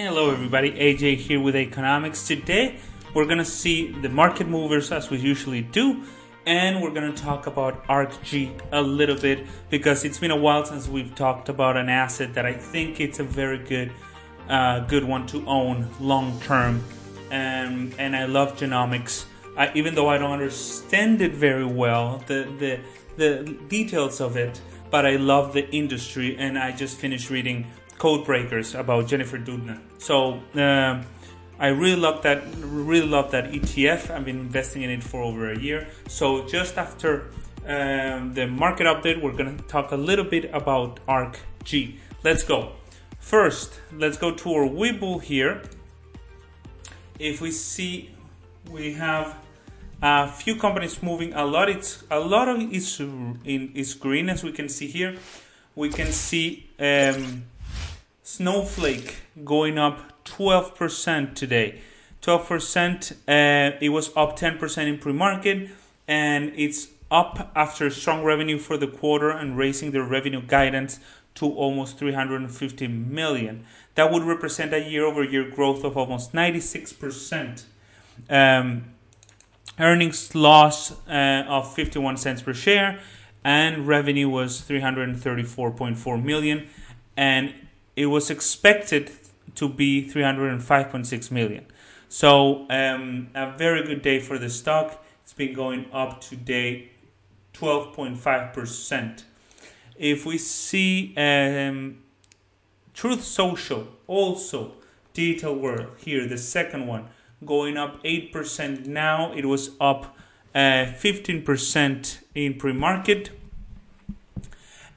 Hello, everybody. AJ here with Aconomics. Today, we're going to see the market movers as we usually do, and we're going to talk about ARKG a little bit because it's been a while since we've talked about an asset that I think it's a very good, uh, good one to own long term, and and I love genomics. I, even though I don't understand it very well, the the the details of it, but I love the industry, and I just finished reading Code Breakers about Jennifer Doudna. So um, I really love that. Really love that ETF. I've been investing in it for over a year. So just after um, the market update, we're gonna talk a little bit about ARC G. Let's go. First, let's go to our Webull here. If we see, we have a few companies moving a lot. It's a lot of it's in is green as we can see here. We can see. Um, Snowflake going up 12% today. 12%, uh, it was up 10% in pre market, and it's up after strong revenue for the quarter and raising their revenue guidance to almost 350 million. That would represent a year over year growth of almost 96%. Um, earnings loss uh, of 51 cents per share, and revenue was 334.4 million. And it was expected to be 305.6 million. So um, a very good day for the stock. It's been going up today 12.5%. If we see um, Truth Social, also Digital World here, the second one, going up 8% now. It was up uh, 15% in pre market.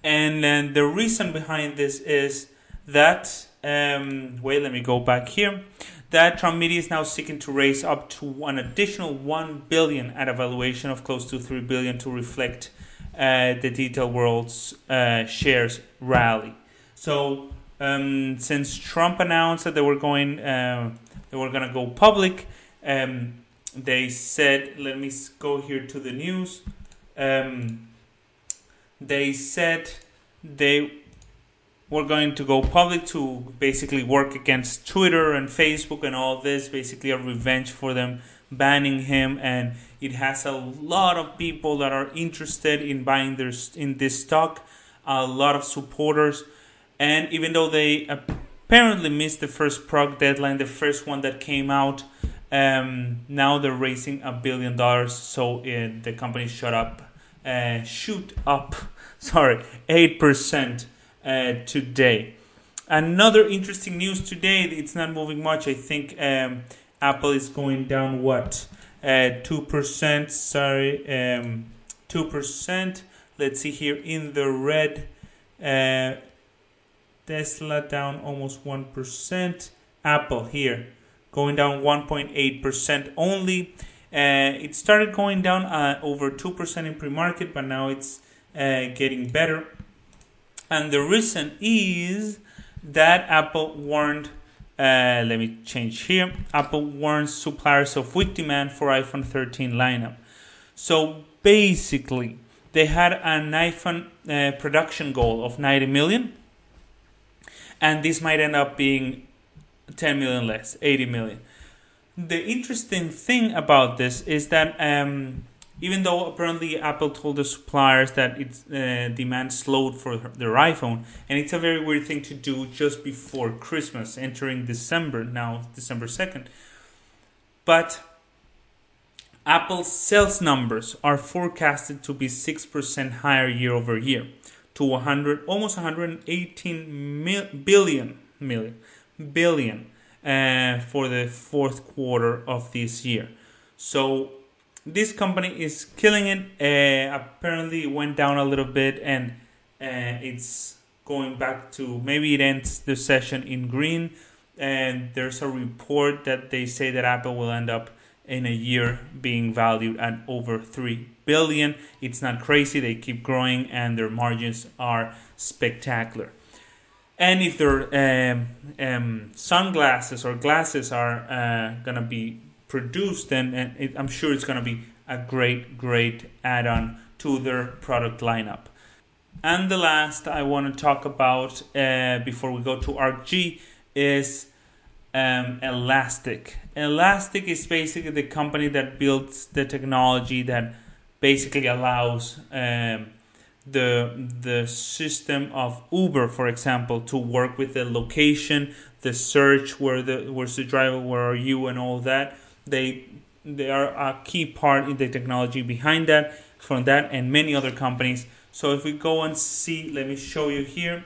And then the reason behind this is that um, wait, let me go back here. That Trump Media is now seeking to raise up to an additional one billion at a valuation of close to three billion to reflect uh, the Digital World's uh, shares rally. So um, since Trump announced that they were going, uh, they were to go public, um, they said, let me go here to the news. Um, they said they we're going to go public to basically work against Twitter and Facebook and all this, basically a revenge for them banning him. And it has a lot of people that are interested in buying their in this stock, a lot of supporters. And even though they apparently missed the first prog deadline, the first one that came out, um, now they're raising a billion dollars. So it, uh, the company shut up, uh, shoot up, sorry, eight percent uh, today. Another interesting news today. It's not moving much. I think um, Apple is going down what uh, two uh, percent. Sorry, um, two percent. Let's see here in the red. Uh, Tesla down almost one percent. Apple here going down 1.8% only. Uh, it started going down uh, over 2% in pre market, but now it's uh, getting better. And the reason is that Apple warned, uh, let me change here. Apple warns suppliers of weak demand for iPhone 13 lineup. So basically, they had an iPhone uh, production goal of 90 million, and this might end up being 10 million less, 80 million. The interesting thing about this is that um, even though apparently Apple told the suppliers that its uh, demand slowed for their iPhone, and it's a very weird thing to do just before Christmas, entering December now, December second. But Apple's sales numbers are forecasted to be six percent higher year over year, to 100 almost 118 mil, billion million billion uh, for the fourth quarter of this year. So this company is killing it. Uh, apparently, it went down a little bit, and uh, it's going back to maybe it ends the session in green. And there's a report that they say that Apple will end up in a year being valued at over three billion. It's not crazy; they keep growing, and their margins are spectacular. And if their um, um, sunglasses or glasses are uh, gonna be produced, and, and it, I'm sure it's going to be a great, great add on to their product lineup. And the last I want to talk about uh, before we go to ARKG is um, Elastic. Elastic is basically the company that builds the technology that basically allows um, the the system of Uber, for example, to work with the location, the search, where the where's the driver, where are you, and all that. They they are a key part in the technology behind that, from that, and many other companies. So if we go and see, let me show you here,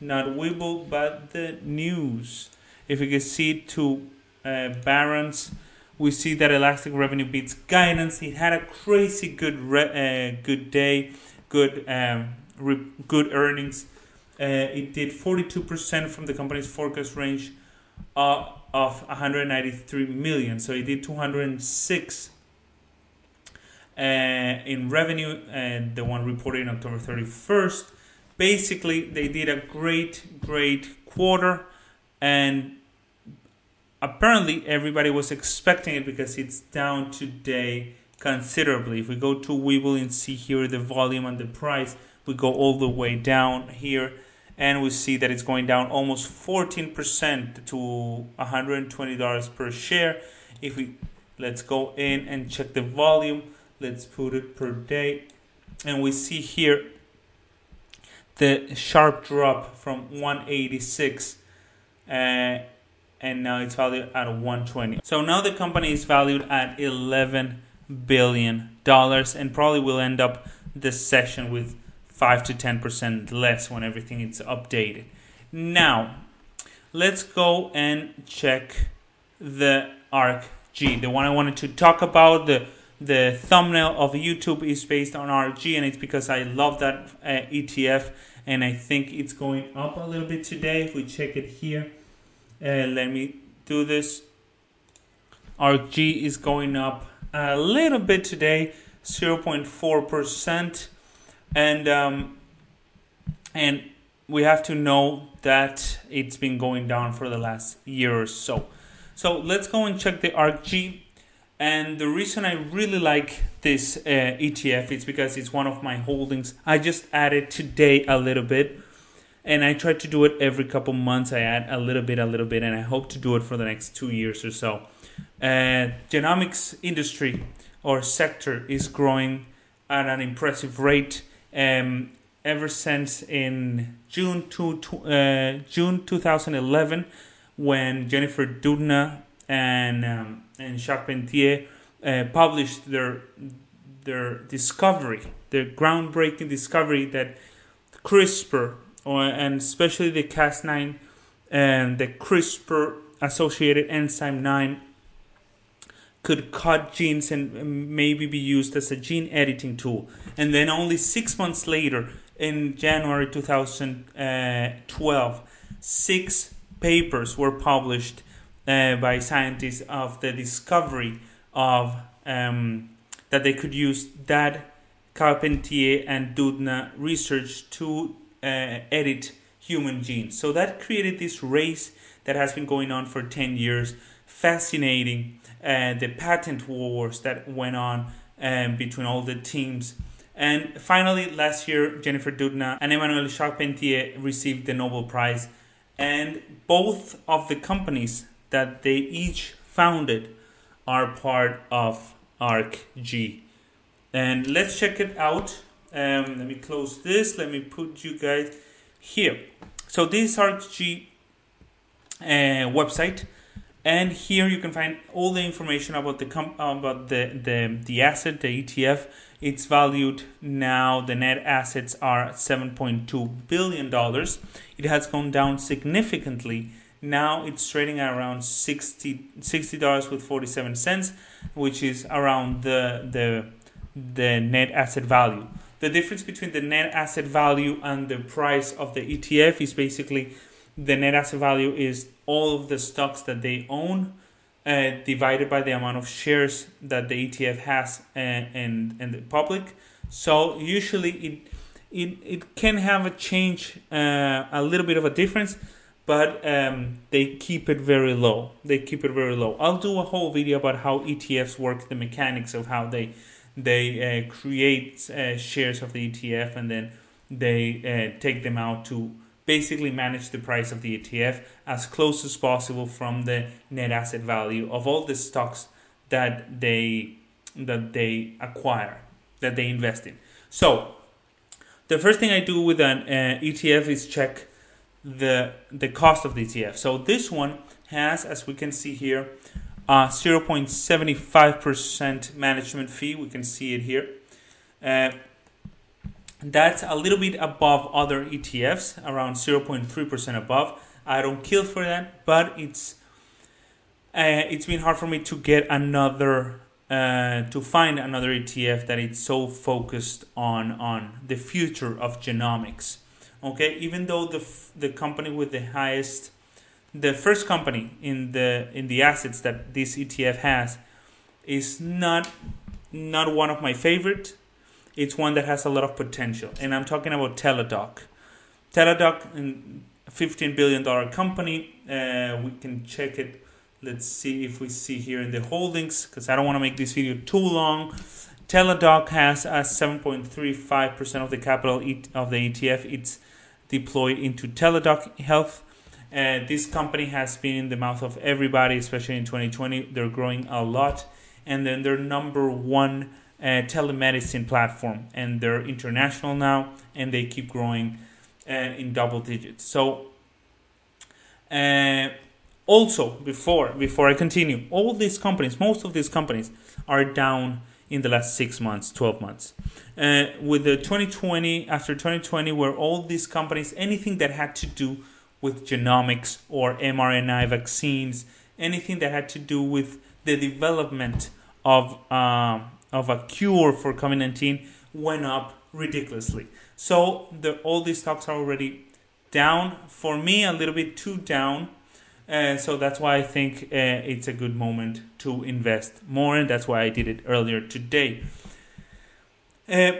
not Webull, but the news. If we can see to uh, Barron's, we see that Elastic revenue beats guidance. It had a crazy good re- uh, good day good um, re- good earnings. Uh, it did 42% from the company's forecast range uh, of 193 million. So it did 206 uh, in revenue, and the one reported on October 31st. Basically, they did a great, great quarter, and apparently everybody was expecting it because it's down today considerably. If we go to Webull and see here the volume and the price, we go all the way down here and we see that it's going down almost 14% to $120 per share. If we let's go in and check the volume, let's put it per day, and we see here the sharp drop from 186 uh, and now it's valued at 120. So now the company is valued at 11 billion dollars and probably will end up this session with 5 to 10% less when everything is updated. Now, let's go and check the ARK G. The one I wanted to talk about, the the thumbnail of YouTube is based on ARKG and it's because I love that uh, ETF and I think it's going up a little bit today. If we check it here, uh, let me do this. ARKG is going up a little bit today, 0.4%. And, um, and we have to know that it's been going down for the last year or so. So let's go and check the ARKG. And the reason I really like this uh, ETF is because it's one of my holdings. I just added today a little bit, and I try to do it every couple months. I add a little bit, a little bit, and I hope to do it for the next two years or so uh, genomics industry or sector is growing at an impressive rate. Um, ever since in June to, uh, June 2011, when Jennifer Doudna and um, and Charpentier uh, published their their discovery, their groundbreaking discovery that CRISPR or and especially the Cas9 and the CRISPR associated enzyme 9 could cut genes and maybe be used as a gene editing tool. And then only six months later, in January 2012, six papers were published uh, by scientists of the discovery of um, that they could use that Carpentier and Doudna research to uh, edit human genes. So that created this race that has been going on for 10 years. Fascinating uh, the patent wars that went on um, between all the teams. And finally, last year, Jennifer Doudna and Emmanuel Charpentier received the Nobel Prize. And both of the companies that they each founded are part of ARKG. And let's check it out. Um, let me close this. Let me put you guys here. So this ARKG uh, website and here you can find all the information about the about the, the the asset the ETF it's valued now the net assets are 7.2 billion dollars. It has gone down significantly. Now it's trading at around 60 dollars with 47 cents which is around the the the net asset value. The difference between the net asset value and the price of the ETF is basically the net asset value is all of the stocks that they own uh, divided by the amount of shares that the ETF has uh, and and the public. So usually it it, it can have a change, uh, a little bit of a difference, but um, they keep it very low. They keep it very low. I'll do a whole video about how ETFs work, the mechanics of how they they uh, create uh, shares of the ETF and then they uh, take them out to basically manage the price of the ETF as close as possible from the net asset value of all the stocks that they that they acquire that they invest in. So the first thing I do with an uh, ETF is check the the cost of the ETF. So this one has, as we can see here, a 0.75% management fee. We can see it here. Uh, that's a little bit above other ETFs, around 0.3% above. I don't kill for that, but it's uh, it's been hard for me to get another uh, to find another ETF that is so focused on on the future of genomics. Okay, even though the the company with the highest, the first company in the in the assets that this ETF has, is not not one of my favorite. It's one that has a lot of potential, and I'm talking about Teladoc. Teladoc, a 15 billion dollar company. Uh, we can check it Let's see if we see here in the holdings, because I don't want to make this video too long. Teladoc has a 7.35% of the capital of the ETF. It's deployed into Teladoc Health. Uh, this company has been in the mouth of everybody, especially in 2020. They're growing a lot. And then they're number one telemedicine platform. And they're international now, and they keep growing uh, in double digits. So, uh, also, before before I continue, all these companies, most of these companies, are down in the last six months, twelve months. Uh, with the 2020, after 2020, where all these companies, anything that had to do with genomics or mRNA vaccines, anything that had to do with the development of uh, of a cure for COVID nineteen, went up ridiculously. So the, all these stocks are already down. For me, a little bit too down uh, so that's why I think uh, it's a good moment to invest more, and that's why I did it earlier today. Uh,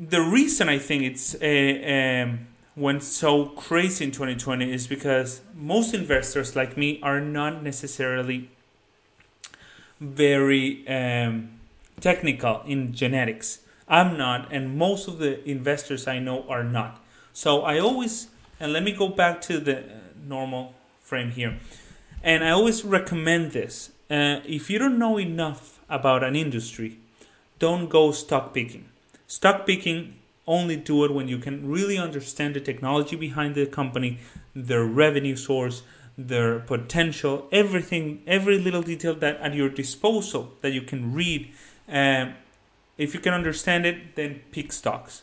the reason I think it's uh, um, went so crazy in 2020 is because most investors like me are not necessarily very um, technical in genetics. I'm not, and most of the investors I know are not. So I always, and let me go back to the normal frame here. And I always recommend this. Uh, if you don't know enough about an industry, don't go stock picking. Stock picking only do it when you can really understand the technology behind the company, their revenue source, their potential, everything, every little detail that at your disposal that you can read. Uh, if you can understand it, then pick stocks.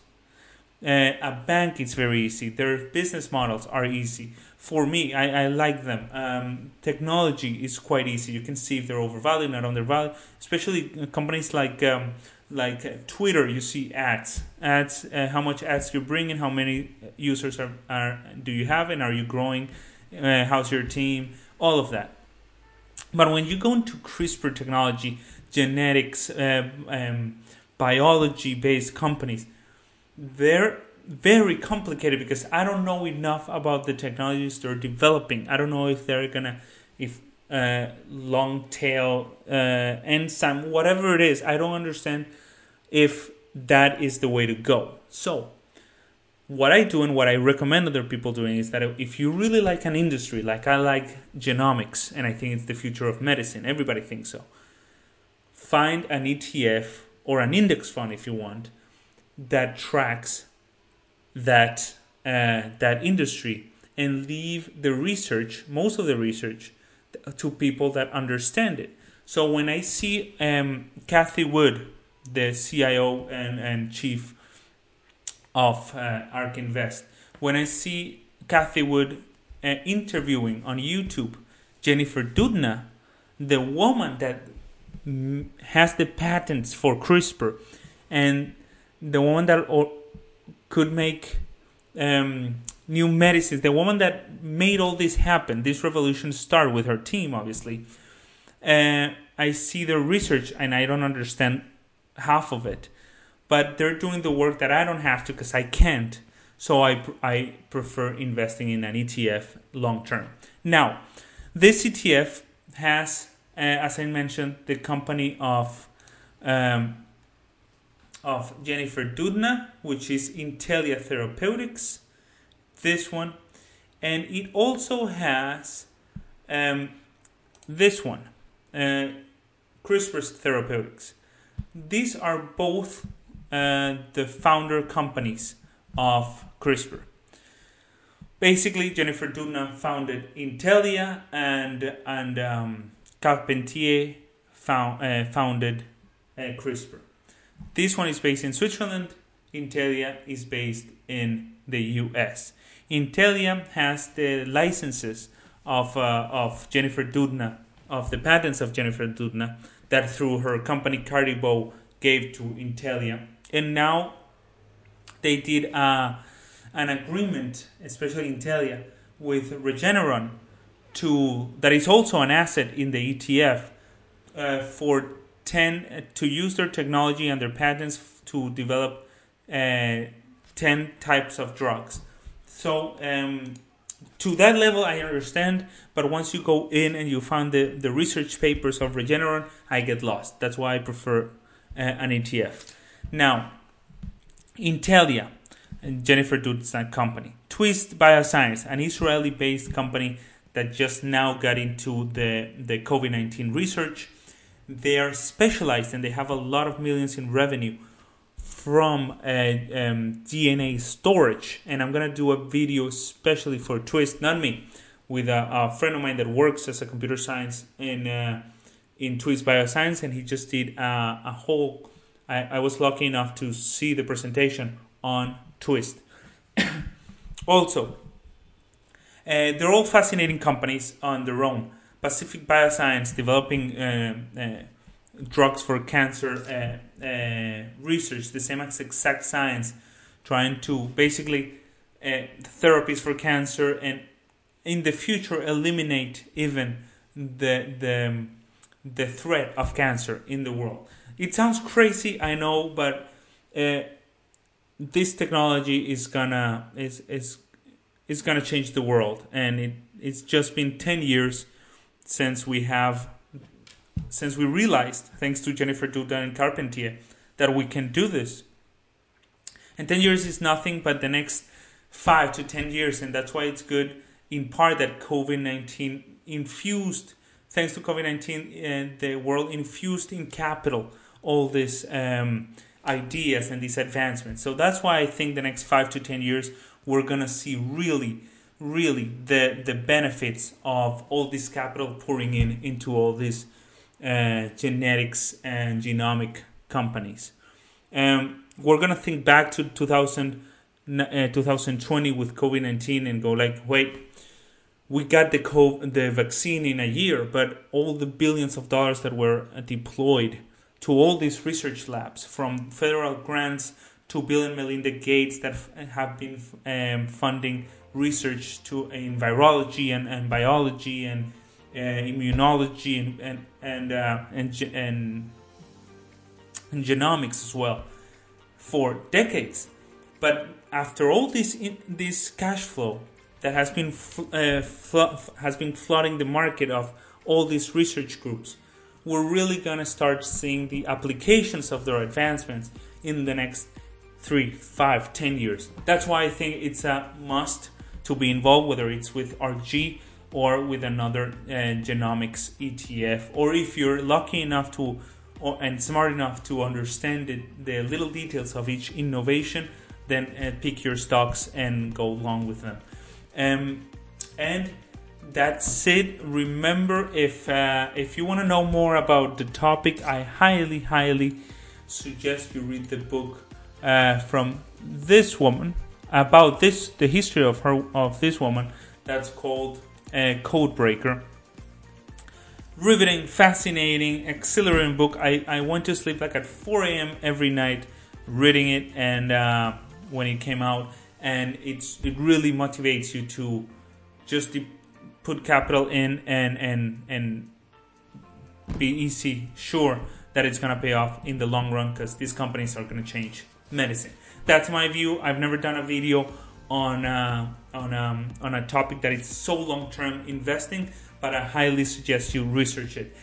Uh, a bank is very easy. Their business models are easy. For me, I, I like them. Um, technology is quite easy. You can see if they're overvalued, not undervalued. Especially uh, companies like um, like uh, Twitter, you see ads, ads, uh, how much ads you bring bringing, how many users are, are do you have, and are you growing? Uh, how's your team? All of that. But when you go into CRISPR technology, genetics, uh, um, biology-based companies they're very complicated because I don't know enough about the technologies they're developing. I don't know if they're gonna if uh, long tail uh, enzyme whatever it is. I don't understand if that is the way to go. So what I do and what I recommend other people doing is that if you really like an industry, like I like genomics, and I think it's the future of medicine, everybody thinks so. Find an ETF or an index fund if you want that tracks that uh, that industry and leave the research, most of the research, to people that understand it. So when I see um, Cathie Wood, the CIO and, and chief of uh, ARK Invest, when I see Cathie Wood uh, interviewing on YouTube Jennifer Doudna, the woman that has the patents for CRISPR, and the woman that or, could make um, new medicines, the woman that made all this happen, this revolution start with her team, obviously. Uh, I see their research and I don't understand half of it, but they're doing the work that I don't have to because I can't. So I I prefer investing in an ETF long term. Now, this ETF has, uh, as I mentioned, the company of um, of Jennifer Doudna, which is Intellia Therapeutics. this one, and it also has um, this one, uh, CRISPR Therapeutics. These are both uh, the founder companies of CRISPR. Basically, Jennifer Doudna founded Intellia, and and um, Carpentier found, uh, founded uh, CRISPR. This one is based in Switzerland. Intellia is based in the U.S. Intellia has the licenses of uh, of Jennifer Doudna, of the patents of Jennifer Doudna, that through her company Caribou gave to Intellia, and now they did uh, an agreement, especially Intellia, with Regeneron, to that is also an asset in the ETF uh, for ten to use their technology and their patents to develop uh, ten types of drugs. So um, to that level, I understand, but once you go in and you find the, the research papers of Regeneron, I get lost. That's why I prefer uh, an ETF. Now, Intellia, Jennifer Doudna's company, Twist Bioscience, an Israeli based company that just now got into the, the COVID 19 research. They are specialized and they have a lot of millions in revenue from uh, um, DNA storage. And I'm going to do a video especially for Twist, not me, with a, a, friend of mine that works as a computer science in, uh, in Twist Bioscience. And he just did uh, a whole, I, I was lucky enough to see the presentation on Twist. also, uh, they're all fascinating companies on their own. Pacific Bioscience developing uh, uh, drugs for cancer research, the same as Exact Science, trying to basically therapies for cancer and in the future eliminate even the the the threat of cancer in the world. It sounds crazy, I know, but uh, this technology is gonna is is is going to change the world. And it, it's just been 10 years since we have, since we realized, thanks to Jennifer Doudna and Carpentier, that we can do this. And 10 years is nothing but the next 5 to 10 years. And that's why it's good, in part, that COVID 19 infused, thanks to COVID 19, uh, the world infused in capital all these um, ideas and these advancements. So that's why I think the next 5 to 10 years we're gonna see really really the the benefits of all this capital pouring in into all these uh, genetics and genomic companies. Um, we're gonna think back to 2000, uh, 2020 with COVID 19 and go like, wait, we got the COVID, the vaccine in a year, but all the billions of dollars that were deployed to all these research labs, from federal grants to Bill and Melinda Gates that have been um, funding research to in virology and, and biology and uh, immunology and and and, uh, and, and and genomics as well for decades. But after all this in, this cash flow that has been uh, fl- has been flooding the market of all these research groups, we're really gonna start seeing the applications of their advancements in the next three, five, ten years. That's why I think it's a must to be involved, whether it's with ARKG or with another uh, genomics ETF, or if you're lucky enough to or, and smart enough to understand the, the little details of each innovation, then uh, pick your stocks and go along with them. Um, and that's it. Remember, if uh, if you want to know more about the topic, I highly, highly suggest you read the book uh, from this woman about this the history of her of this woman that's called uh, Codebreaker. Riveting, fascinating, exhilarating book. I, I went to sleep like at 4 a.m. every night reading it, and uh, when it came out, and it's it really motivates you to just put capital in and and and be easy, sure that it's gonna pay off in the long run because these companies are gonna change medicine. That's my view. I've never done a video on uh, on um, on a topic that is so long term investing, but I highly suggest you research it.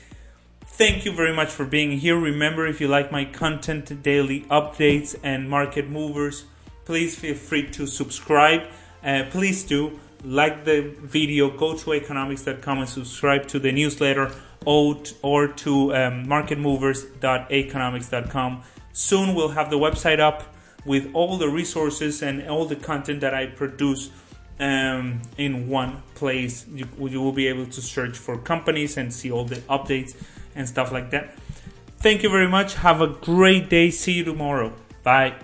Thank you very much for being here. Remember, if you like my content, daily updates, and market movers, please feel free to subscribe. uh, please do like the video, go to aconomics.com and subscribe to the newsletter or to um, marketmovers.aconomics.com. Soon we'll have the website up with all the resources and all the content that I produce um, in one place. You, you will be able to search for companies and see all the updates and stuff like that. Thank you very much. Have a great day. See you tomorrow. Bye.